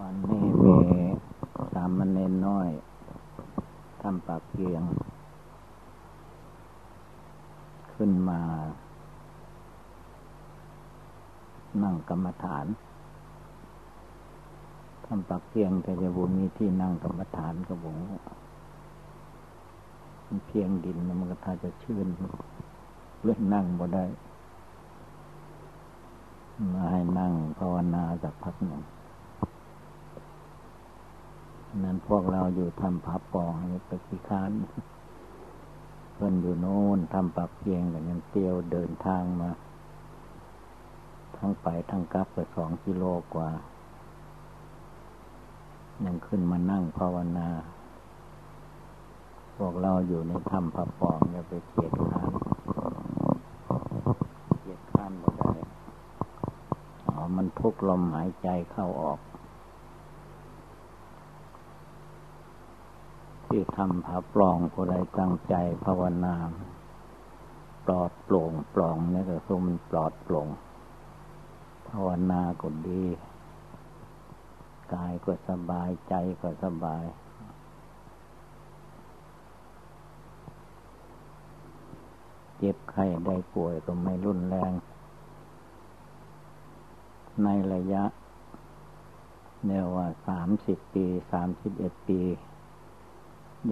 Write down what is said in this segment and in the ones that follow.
วันนี้มีสามเณรน้อยทำปากเกียง ขึ้นมา นั่งกรรมฐานทำปากเกียงแต่จะบุมีที่นั่งกรรมฐานก็บอกมันเพียงดินมันก็ถ้าจะชื่นเล่นนั่งบ่ได้ มาให้นั่งภาวนาสักพักหนึ่ง นั้นพวกเราอยู่ทำพับปองไปกี่คานเพิ่นอยู่โน่นทำปรับเพียงกันยังเตียวเดินทางมา ทั้งไปทั้งกลับไปสองกิโลกว่า ยังขึ้นมานั่งภาวนา พวกเราอยู่ในถ้ำพับปองอย่าไปเกียดค้านเกียดค้านหมดได้อ๋อมันทุกลมหายใจเข้าออก ที่ทำผาปลองผู้ใดตั้งใจภาวนาปลอดโปร่งปลองนี่ก็คือมันปลอดโปร่งภาวนาก็ดี กายก็สบายใจก็สบาย เจ็บไข้ได้ป่วยก็ไม่รุนแรง ในระยะเนียว่าสามสิบปีสามสิบเอ็ดปี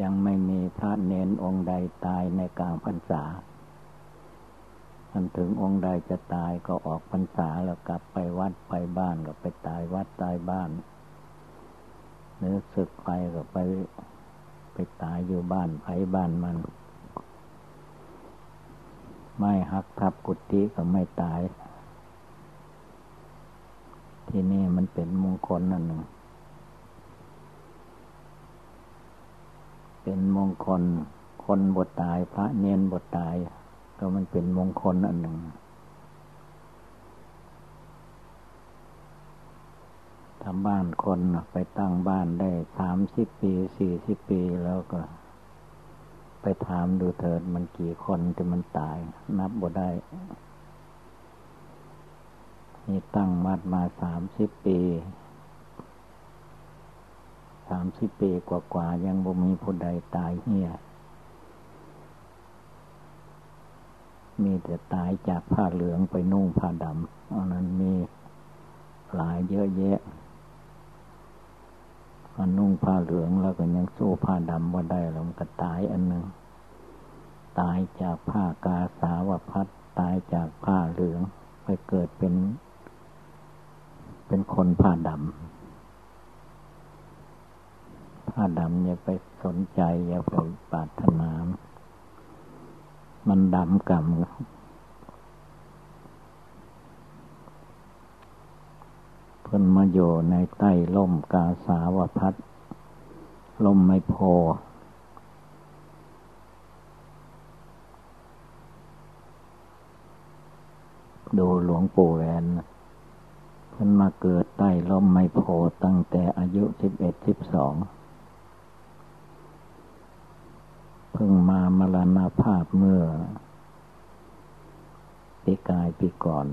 ยังไม่มีพระเนนองค์ใดตายในกลางพรรษาทันถึงองค์ใดจะตายก็ออกพรรษาแล้วกลับไปวัดไปบ้านก็ไปตายวัดตายบ้านเนื้อศึกไปก็ไปไปตายอยู่บ้านไผบ้านมัน ไม่หักทับกุฏิก็ไม่ตาย ที่นี่มันเป็นมงคลนั่นหนึ่ง เป็นมงคล คนบทตาย พระเนียนบทตาย ก็มันเป็นมงคลอันหนึ่งทำบ้านคนไปตั้งบ้านได้สามสิบปีสี่สิบปีแล้วก็ ไปถามดูเถิดมันกี่คนที่มันตาย นับบ่ได้นี่ตั้งมัดมาสามสิบปี สามสิบปีกว่าๆยังบ่มีผู้ใดตายเหี้ย มีแต่ตายจากผ้าเหลืองไปนุ่งผ้าดำอันนั้นมีหลายเยอะแยะมันนุ่งผ้าเหลืองแล้วก็ยังสู้ผ้าดำว่าได้แล้วมันก็ตายอันหนึ่งตายจากผ้ากาสาวพัดตายจากผ้าเหลืองไปเกิดเป็น เป็นคนผ้าดำ ผ้าดำอย่าไปสนใจ อย่าไปปรารถนา มันดำกรรมเพิ่นมาอยู่ในใต้ล่มกาสาวพัดล่มไม่พอ ดูหลวงปู่แวนเพิ่นมาเกิดใต้ล่มไม่โพตั้งแต่อายุสิบเอ็ดสิบสอง เพิ่งมามรณาภาพเมื่อปีกายปีก่อน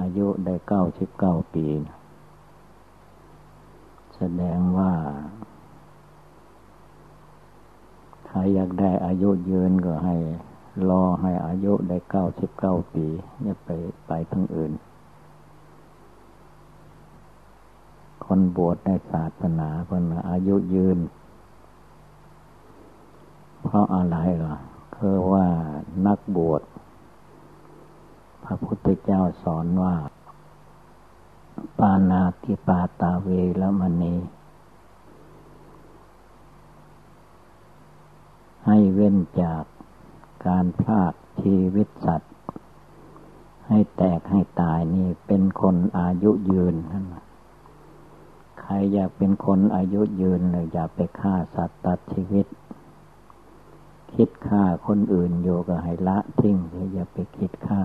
อายุได้เก้าสิบเก้าปี แสดงว่าใครอยากได้อายุยืนก็ให้รอให้อายุได้เก้าสิบเก้าปีเนี่ยไปไปทั้งอื่น คนบวชในศาสนาคนอายุยืน เพราะอะไรล่ะคือว่านักบวช พระพุทธเจ้าสอนว่า ปานาติปาตาเวลมณีให้เว้นจากการพลาดชีวิตสัตว์ ให้แตกให้ตายนี่เป็นคนอายุยืนนั่นใครอยากเป็นคนอายุยืนเลยอย่าไปฆ่าสัตว์ตัดชีวิต คิดฆ่าคนอื่นโยก็ให้ละทิ้งอย่าไปคิดฆ่า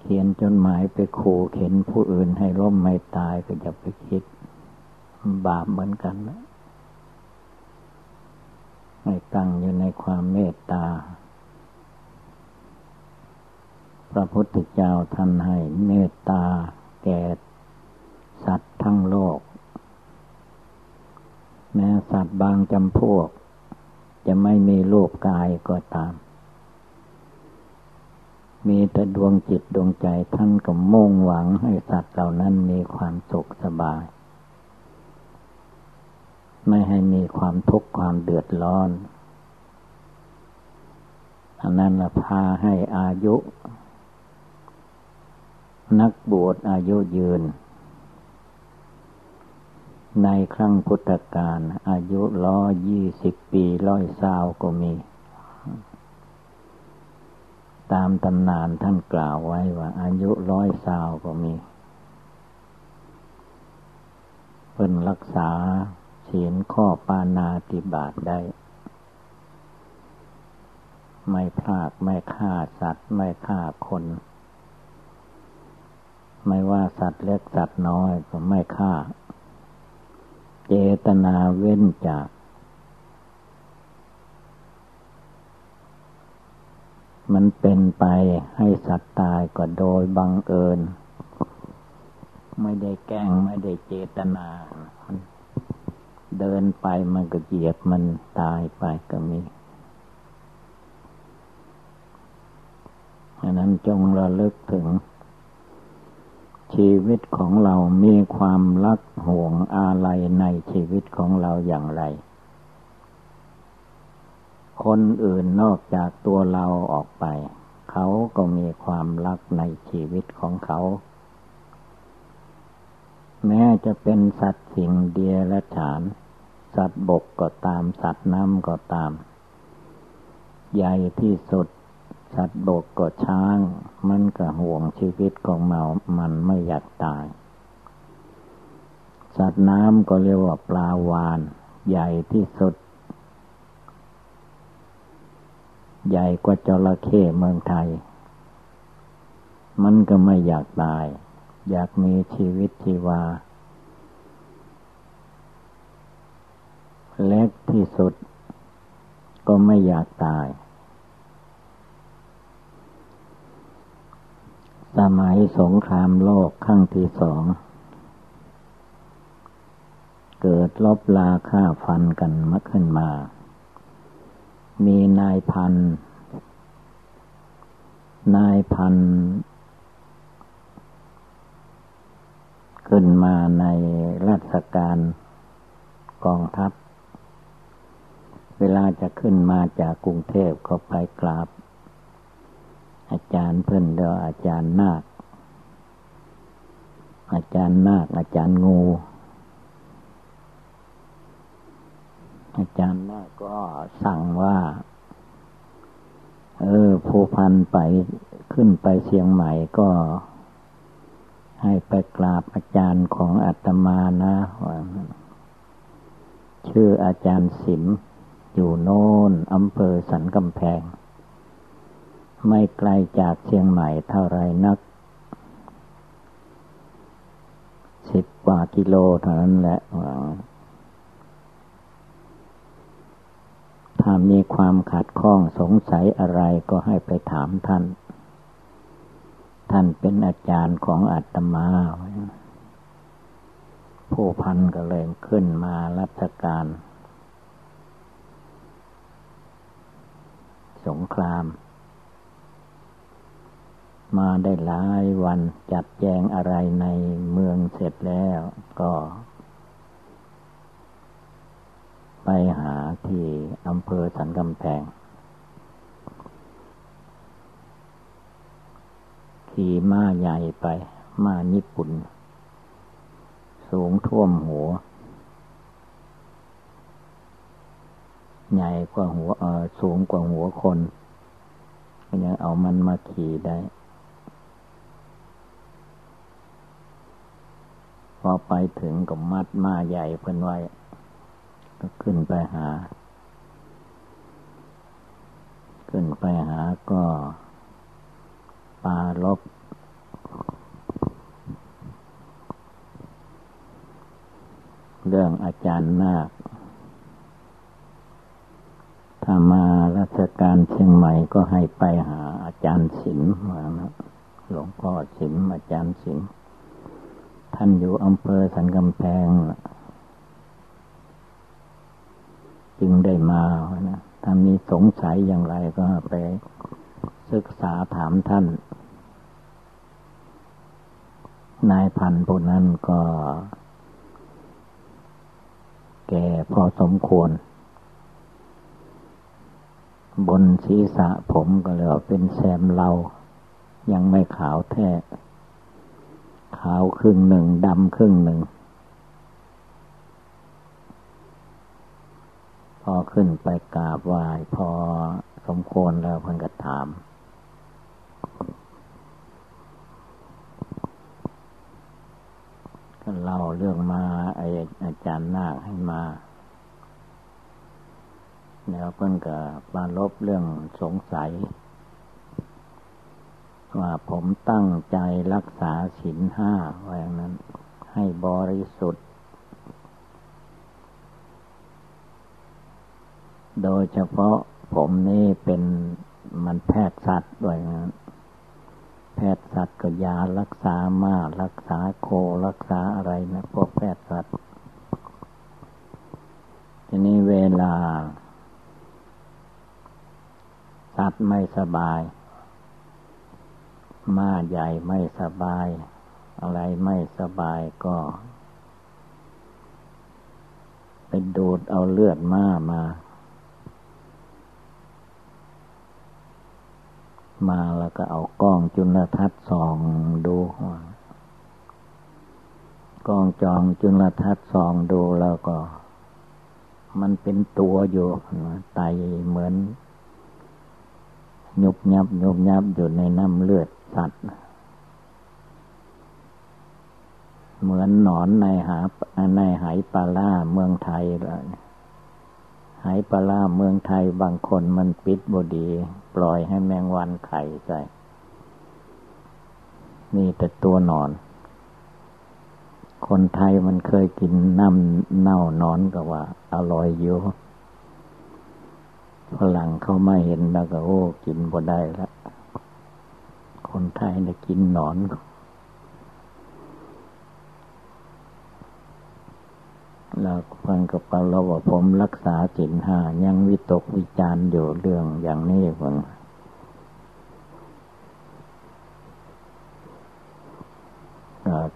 เขียนจดหมายไปขู่เข็นผู้อื่นให้ล้มไม่ตายก็อย่าไปคิด บาปเหมือนกันนะให้ตั้งอยู่ในความเมตตา พระพุทธเจ้าท่านให้เมตตาแก่สัตว์ทั้งโลก แม้สัตว์บางจำพวก จะไม่มีรูปกายก็ตาม มีแต่ดวงจิตดวงใจท่านก็มุ่งหวังให้สัตว์เหล่านั้นมีความสุขสบาย ไม่ให้มีความทุกข์ความเดือดร้อนอันนั้นพาให้อายุ นักบวชอายุยืน ในครั้งพุทธกาลอายุร้อยี่สิบปีร้อยสาวก็มี ตามตำนานท่านกล่าวไว้ว่า อายุร้อยสาวก็มีเพิ่นรักษาศีลข้อปานาติบาตได้ ไม่พลากไม่ฆ่าสัตว์ไม่ฆ่าคน ไม่ว่าสัตว์เล็กสัตว์น้อยก็ไม่ฆ่า เจตนาเว้นจาก มันเป็นไปให้สัตว์ตายก็โดยบังเอิญ ไม่ได้แกล้งไม่ได้เจตนา เดินไปมันก็เหยียบมันตายไปก็มีอันนั้นจงระลึกถึง ชีวิตของเรามีความรักห่วงอาลัยในชีวิตของเราอย่างไร คนอื่นนอกจากตัวเราออกไป เขาก็มีความรักในชีวิตของเขา แม้จะเป็นสัตว์สิ่งเดียและฉาน สัตว์บกก็ตามสัตว์น้ำก็ตาม ใหญ่ที่สุด สัตว์บกก็ช้าง มันก็ห่วงชีวิตของเมามันไม่อยากตาย สัตว์น้ำก็เรียกว่าปลาวาน ใหญ่ที่สุด ใหญ่กว่าจระเข้เมืองไทย มันก็ไม่อยากตาย อยากมีชีวิตชีวา เล็กที่สุดก็ไม่อยากตาย สมัยสงครามโลกครั้งที่สอง เกิดลบลาฆ่าฟันกันมาขึ้นมา มีนายพัน นายพัน ขึ้นมาในราชการกองทัพ เวลาจะขึ้นมาจากกรุงเทพก็ไปกราบ อาจารย์เพื่อนเดียวอาจารย์นาค อาจารย์นาค อาจารย์งู อาจารย์นาคก็สั่งว่า เออผู้พันไปขึ้นไปเชียงใหม่ก็ ให้ไปกราบอาจารย์ของอาตมานะชื่ออาจารย์สิมอยู่โน่นอำเภอสันกำแพง ไม่ไกลจากเชียงใหม่เท่าไรนัก สิบกว่ากิโลเท่านั้นแหละถ้ามีความขัดข้องสงสัยอะไรก็ให้ไปถามท่าน ท่านเป็นอาจารย์ของอาตมาผู้พันก็เลยขึ้นมารัชการ สงคราม มาได้หลายวันจัดแจงอะไรในเมืองเสร็จแล้วก็ ไปหาที่อำเภอสันกำแพง ขี่ม้าใหญ่ไป ม้าญี่ปุ่น สูงท่วมหัว ใหญ่กว่าหัวเออสูงกว่าหัวคนยังเอามันมาขี่ได้พ อไปถึงก็มัดมาใหญ่เพิ่นไว้ ก็ขึ้นไปหา ขึ้นไปหาก็ปาลบเรื่องอาจารย์นาคถ้ามาราชการเชียงใหม่ก็ให้ไปหาอาจารย์ศิลป์มานะหลวงพ่อศิลป์อาจารย์ศิลป์ ท่านอยู่อำเภอสันกำแพง จึงได้มานะถ้ามีสงสัยอย่างไรก็ไปศึกษาถามท่าน นายพันธุ์พวกนั้นก็ แก่พอสมควร บนศีรษะผมก็เลยเป็นแซมเรา ยังไม่ขาวแท้ ขาวครึ่งหนึ่งดำครึ่งหนึ่ง พอขึ้นไปกราบไหว้พอสมควรแล้วเพิ่นก็ถาม ก็เล่าเรื่องมาไออาจารย์นาคให้มา แล้วเพิ่นก็มาลบเรื่องสงสัย ว่าผมตั้งใจรักษาศีลห้าไว้อย่างนั้น ให้บริสุทธิ์ โดยเฉพาะผมนี่เป็นมันแพทย์สัตว์ด้วยนะแพทย์สัตว์ก็ยารักษามารักษาโครักษาอะไรนะพวกแพทย์สัตว์ทีนี้เวลา สัตว์ไม่สบาย มาใหญ่ไม่สบาย อะไรไม่สบายก็ไปดูดเอาเลือดมามา มาแล้วก็เอากล้องจุลทรรศน์ส่องดูกล้องจองจุลทรรศน์ส่องดูแล้วก็ มันเป็นตัวอยู่ไตเหมือน ยุบยับยุบยับอยู่ในน้ำเลือด สัตว์ เหมือนหนอนในหาในหายปลาล่าเมืองไทยเลยหายปลาล่าเมืองไทยบางคนมันปิดบดี ปล่อยให้แมงวันไข่ใส่นี่แต่ตัวหนอน คนไทยมันเคยกินน้ำเน่านอนก็ว่า อร่อยอยู่ฝรั่งเขาไม่เห็นแล้วก็โอ้ กินบ่ได้ละ คนไทยเนี่ยกินหนอน แล้วฟังกับเราว่าผมรักษาจินห้ายังวิตกวิจารอยู่เรื่องอย่างนี้ฟัง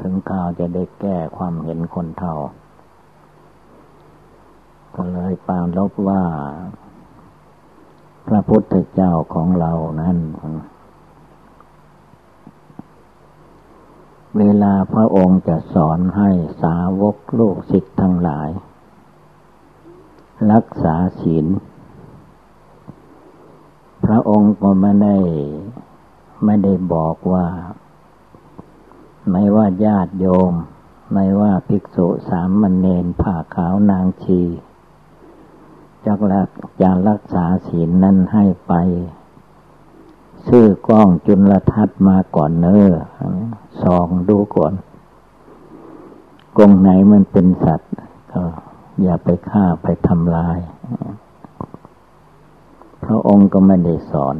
ถึงข่าวจะได้แก้ความเห็นคนเท่า ก็เลยปามลบว่า พระพุทธเจ้าของเรานั้น เวลาพระองค์จะสอนให้สาวกลูกศิษย์ทั้งหลาย รักษาศีล พระองค์ก็ไม่ได้ ไม่ได้บอกว่า ไม่ว่าญาติโยม ไม่ว่าภิกษุสามมณเณรผ้าขาวนางชีจักรักจะรักษาศีลนั้นให้ไป ซื้อกล้องจุลทรรศน์มาก่อนเนอส่องดูก่อนกงไหนมันเป็นสัตว์ ก็อย่าไปฆ่าไปทำลาย พระองค์ก็ไม่ได้สอน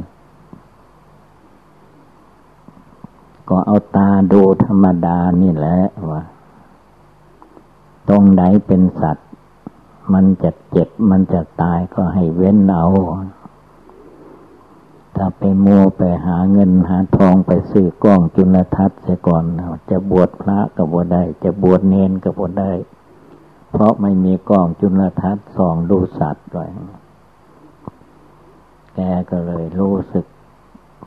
ก็เอาตาดูธรรมดานี่แหละว่าตรงไหนเป็นสัตว์ มันจะเจ็บมันจะตายก็ให้เว้นเอา ถ้าไปมัวไปหาเงินหาทองไปซื้อกล้องจุลทรรศน์เสียก่อน จะบวชพระก็บ่ได้ จะบวชเนนก็บ่ได้ เพราะไม่มีกล้องจุลทรรศน์ส่องดูสัตว์ด้วยแกก็เลยรู้สึก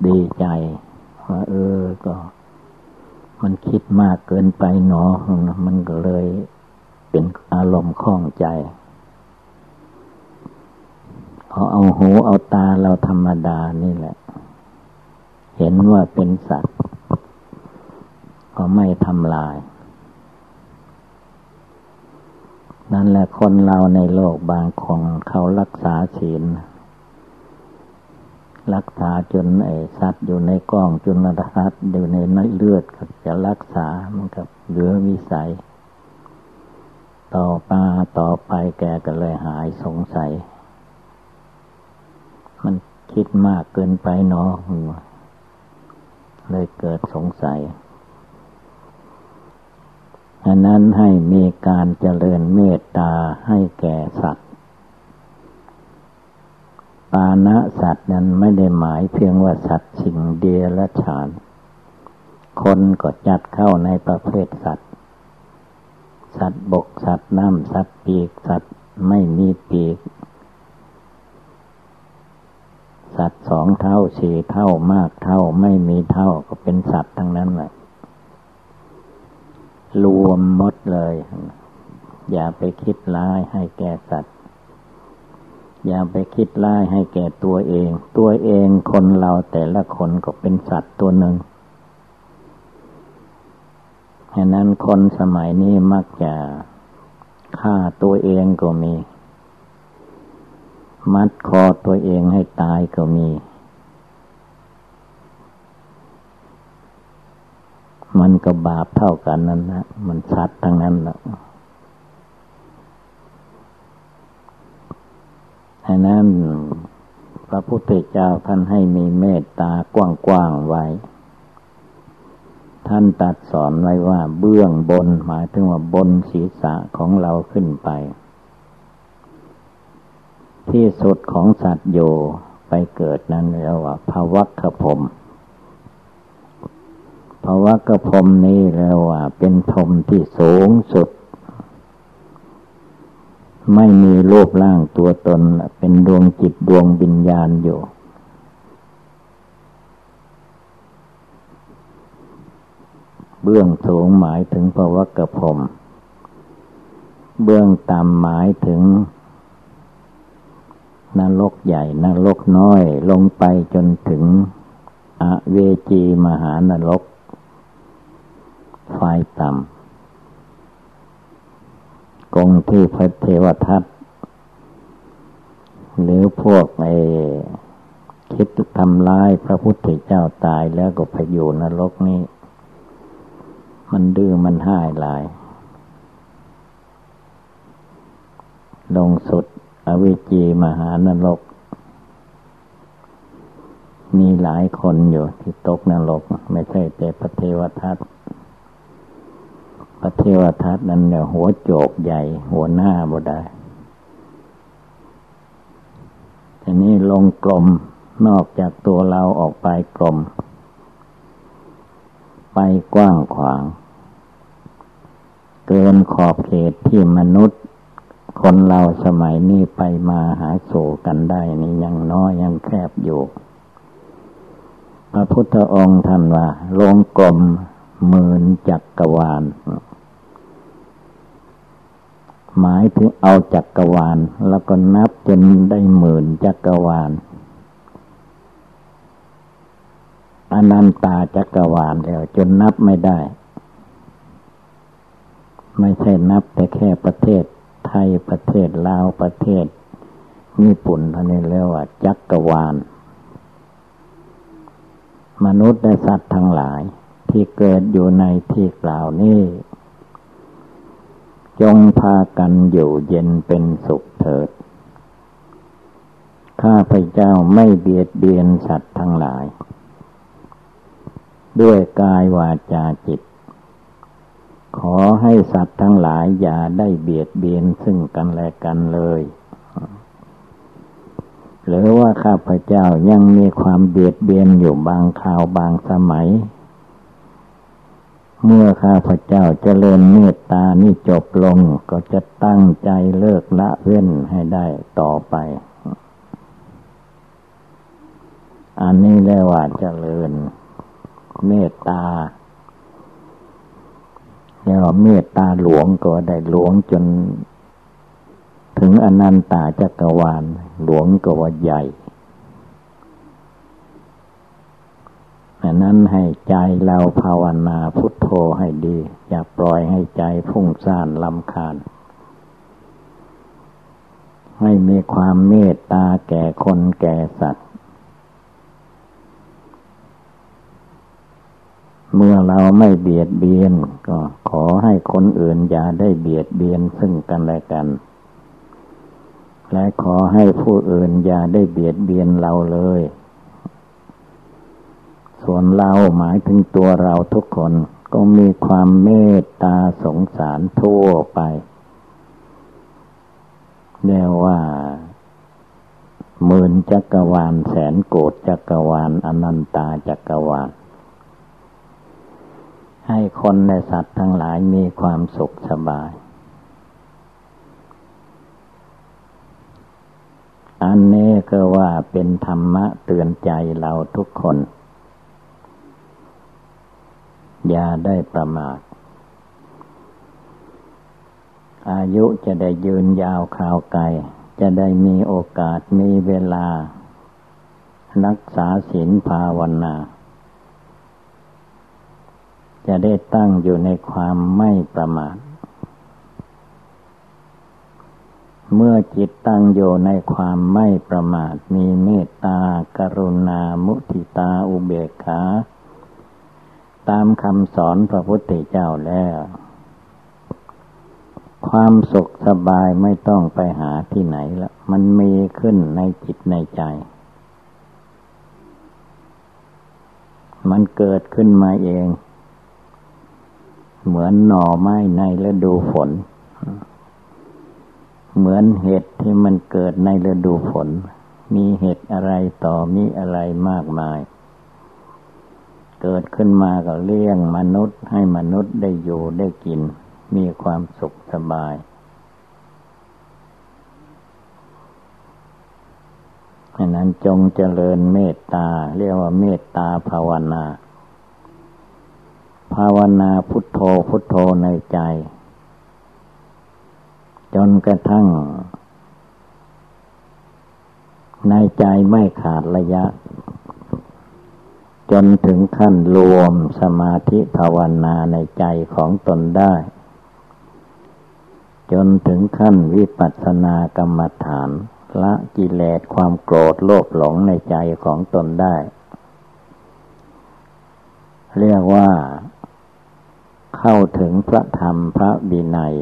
ดีใจว่าเออก็ มันคิดมากเกินไปหนอ มันก็เลยเป็นอารมณ์คล้องใจ เขาเอาหูเอาตาเราธรรมดานี่แหละ เห็นว่าเป็นสัตว์ ก็ไม่ทำลาย นั่นแหละคนเราในโลกบางคนเขารักษาศีล รักษาจนไอสัตว์อยู่ในกล้องจนระทัดอยู่ในน้เลือดก็จะรักษามันกับเหลือวิสัย ต่อปาต่อไปแกก็เลยหายสงสัย คิดมากเกินไปเนาะเลยเกิดสงสัยอันนั้นให้มีการเจริญเมตตาให้แก่สัตว์ ปานะสัตว์นั้นไม่ได้หมายเพียงว่าสัตว์สิ่งเดียและฉาน คนก็จัดเข้าในประเภทสัตว์ สัตว์บกสัตว์น้ำสัตว์ปีกสัตว์ไม่มีปีก สัตว์สองเท่าสี่เท่ามากเท่าไม่มีเท่าก็เป็นสัตว์ทั้งนั้นแหละรวมหมดเลย อย่าไปคิดร้ายให้แก่สัตว์ อย่าไปคิดร้ายให้แก่ตัวเอง ตัวเองคนเราแต่ละคนก็เป็นสัตว์ตัวหนึ่งฉะนั้นคนสมัยนี้มักจะฆ่าตัวเองก็มี มัดคอตัวเองให้ตายก็มี มันก็บาปเท่ากันนั่นนะมันชัดทั้งนั้นแหละฉะนั้นพระพุทธเจ้าท่านให้มีเมตตากว้างๆไว้ ท่านตัดสอนไว้ว่าเบื้องบนหมายถึงว่าบนศีรษะของเราขึ้นไป ที่สุดของสัตว์โยไปเกิดนั้นเรียกว่าภวัคพรมภาวะกระพรมนี้แล้วว่าเป็นพรมที่สูงสุด ไม่มีรูปร่างตัวตนเป็นดวงจิตดวงวิญญาณอยู่ เบื้องสูงหมายถึงภาวะกระพรมเบื้องต่ำหมายถึง นรกใหญ่นรกน้อยลงไปจนถึงอเวจีมหานรกไฟต่ำกงที่พระเทวทัตหรือพวกไอ้คิดทำร้ายพระพุทธเจ้าตายแล้วก็ไปอยู่นรกนี้ มันดื้อมันห้ายหลาย ลงสุด อวิจีมหานรก มีหลายคนอยู่ที่ตกนรก ไม่ใช่แต่พระเทวทัตพระเทวทัตนั้นเนี่ยหัวโจกใหญ่ หัวหน้าบ่ได้ทีนี้ลงกลมนอกจากตัวเราออกไปกลม ไปกว้างขวาง เกินขอบเขตที่มนุษย์ คนเราสมัยนี้ไปมาหาโศกันได้นี่ยังน้อยยังแคบอยู่ พระพุทธองค์ท่านว่าลงกลมหมื่นจักกรวาล หมายถึงเอาจักกรวาล แล้วก็นับจนได้หมื่นจักกรวาลอนันตาจักรวาลแล้ว จนนับไม่ได้ ไม่ใช่นับแต่แค่ประเทศ ไทยประเทศลาวประเทศญี่ปุ่นท่านี้แล้วว่า จักกรวาล มนุษย์และสัตว์ทั้งหลายที่เกิดอยู่ในที่กล่าวนี้ จงพากันอยู่เย็นเป็นสุขเถิด ข้าพเจ้าไม่เบียดเบียนสัตว์ทั้งหลาย ด้วยกายวาจาจิต ขอให้สัตว์ทั้งหลายอย่าได้เบียดเบียนซึ่งกันและกันเลย หรือว่าข้าพเจ้ายังมีความเบียดเบียนอยู่บางคราวบางสมัย เมื่อข้าพเจ้าจเจริญเมตตานี่จบลงก็จะตั้งใจเลิกละเว้นให้ได้ต่อไป อันนี้เรียกว่าเจริญเมตตา เรียกว่าเมตตาหลวงก็ได้หลวงจน ถึงอนันตาจักรวาล หลวงก็ว่าใหญ่อันนั้นให้ใจเราภาวนาพุทโธให้ดี อย่าปล่อยให้ใจพุ่งซ่านลำคาญ ให้มีความเมตตาแก่คนแก่สัตว์ เมื่อเราไม่เบียดเบียน ก็ขอให้คนอื่นอย่าได้เบียดเบียนซึ่งกันและกัน และขอให้ผู้อื่นอย่าได้เบียดเบียนเราเลย ส่วนเราหมายถึงตัวเราทุกคนก็มีความเมตตาสงสารทั่วไปเรียกว่าหมื่นจักรวาลแสนโกดจักรวาลอนันตาจักรวาล ให้คนในสัตว์ทั้งหลายมีความสุขสบาย อันนี้ก็ว่าเป็นธรรมะเตือนใจเราทุกคน อย่าได้ประมาท อายุจะได้ยืนยาวข่าวไกล จะได้มีโอกาสมีเวลา รักษาศีลภาวนา จะได้ตั้งอยู่ในความไม่ประมาท เมื่อจิตตั้งอยู่ในความไม่ประมาท มีเมตตากรุณา มุทิตา อุเบกขา ตามคำสอนพระพุทธเจ้าแล้ว ความสุขสบายไม่ต้องไปหาที่ไหนแล้วมันมีขึ้นในจิตในใจมันเกิดขึ้นมาเอง เหมือนหน่อไม้ในฤดูฝน เหมือนเห็ดที่มันเกิดในฤดูฝน มีเห็ดอะไรต่อมีอะไรมากมาย เกิดขึ้นมาก็เลี้ยงมนุษย์ให้มนุษย์ได้อยู่ได้กิน มีความสุขสบายดังนั้นจงเจริญเมตตา เรียกว่าเมตตาภาวนา ภาวนาพุทโธพุทโธในใจ จนกระทั่ง ในใจไม่ขาดระยะ จนถึงขั้นรวมสมาธิภาวนาในใจของตนได้ จนถึงขั้นวิปัสสนากรรมฐาน ละกิเลสความโกรธโลภหลงในใจของตนได้เรียกว่า เข้าถึงพระธรรมพระบินัย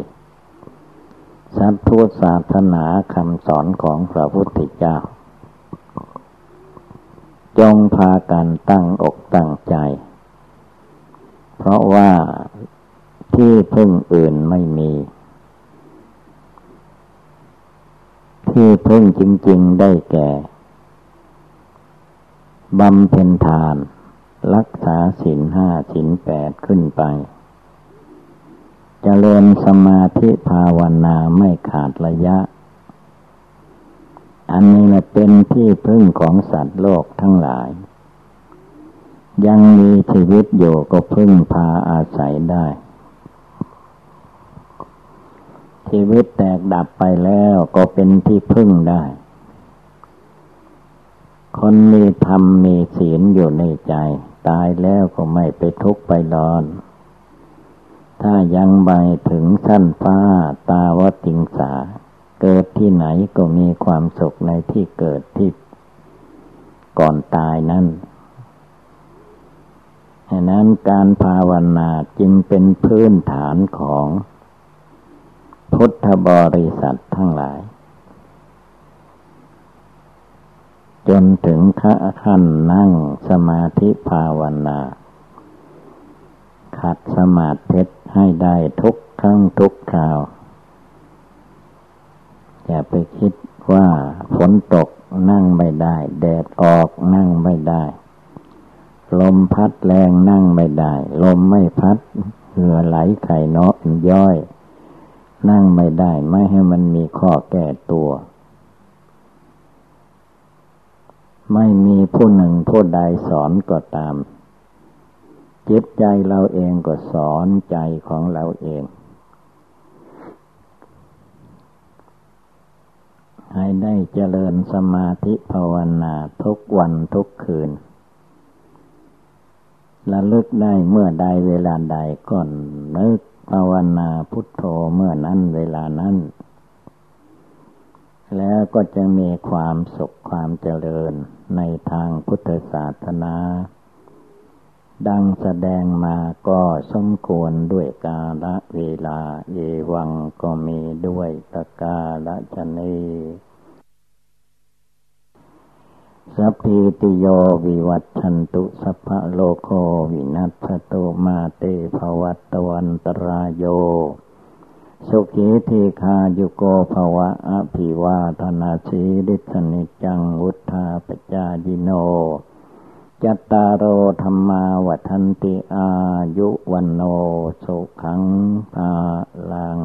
สัตพุศาสนาคำสอนของพระพุทธเจ้า จงพากันตั้งอกตั้งใจ เพราะว่าที่พึ่งอื่นไม่มี ที่พึ่งจริง ๆได้แก่บำเพ็ญทาน รักษาศีลห้าศีลแปดขึ้นไป เจริญสมาธิภาวนาไม่ขาดระยะ อันนี้แหละเป็นที่พึ่งของสัตว์โลกทั้งหลาย ยังมีชีวิตอยู่ก็พึ่งพาอาศัยได้ ชีวิตแตกดับไปแล้วก็เป็นที่พึ่งได้ คนมีธรรมมีศีลอยู่ในใจ ตายแล้วก็ไม่ไปทุกข์ไปร้อน ถ้ายังไปถึงสั้นฟ้าตาวติงสา เกิดที่ไหนก็มีความสุขในที่เกิดที่ก่อนตายนั้นฉะนั้นการภาวนาจึงเป็นพื้นฐานของพุทธบริษัททั้งหลาย จนถึงขั้นนั่งสมาธิภาวนา ขัดสมาธิ ให้ได้ทุกครั้งทุกคราว อย่าไปคิดว่าฝนตกนั่งไม่ได้ แดดออกนั่งไม่ได้ ลมพัดแรงนั่งไม่ได้ ลมไม่พัดเหงื่อไหลไข่เนาะย่อย นั่งไม่ได้ไม่ให้มันมีข้อแก้ตัว ไม่มีผู้หนึ่งผู้ใดสอนก็ตาม จิตใจเราเองก็สอนใจของเราเอง ให้ได้เจริญสมาธิภาวนาทุกวันทุกคืนระลึกได้เมื่อใดเวลาใดก่อนนึกภาวนาพุทโธเมื่อนั้นเวลานั้น แล้วก็จะมีความสุขความเจริญในทางพุทธศาสนา ดังแสดงมาก็สมควรด้วยกาละเวลา เยวังก็มีด้วยตะกาละชนีสัพพิติโยวิวัตชันตุสัพพะโลโควินัสตุมาเตภวัตวันตรายโย สุขีทีคายุโกภวะอภิวาธนาชีริสนิจังวุธาปจายิโน จัตตารโอธรรมาวันติอายุวันโนสุขังภาลัง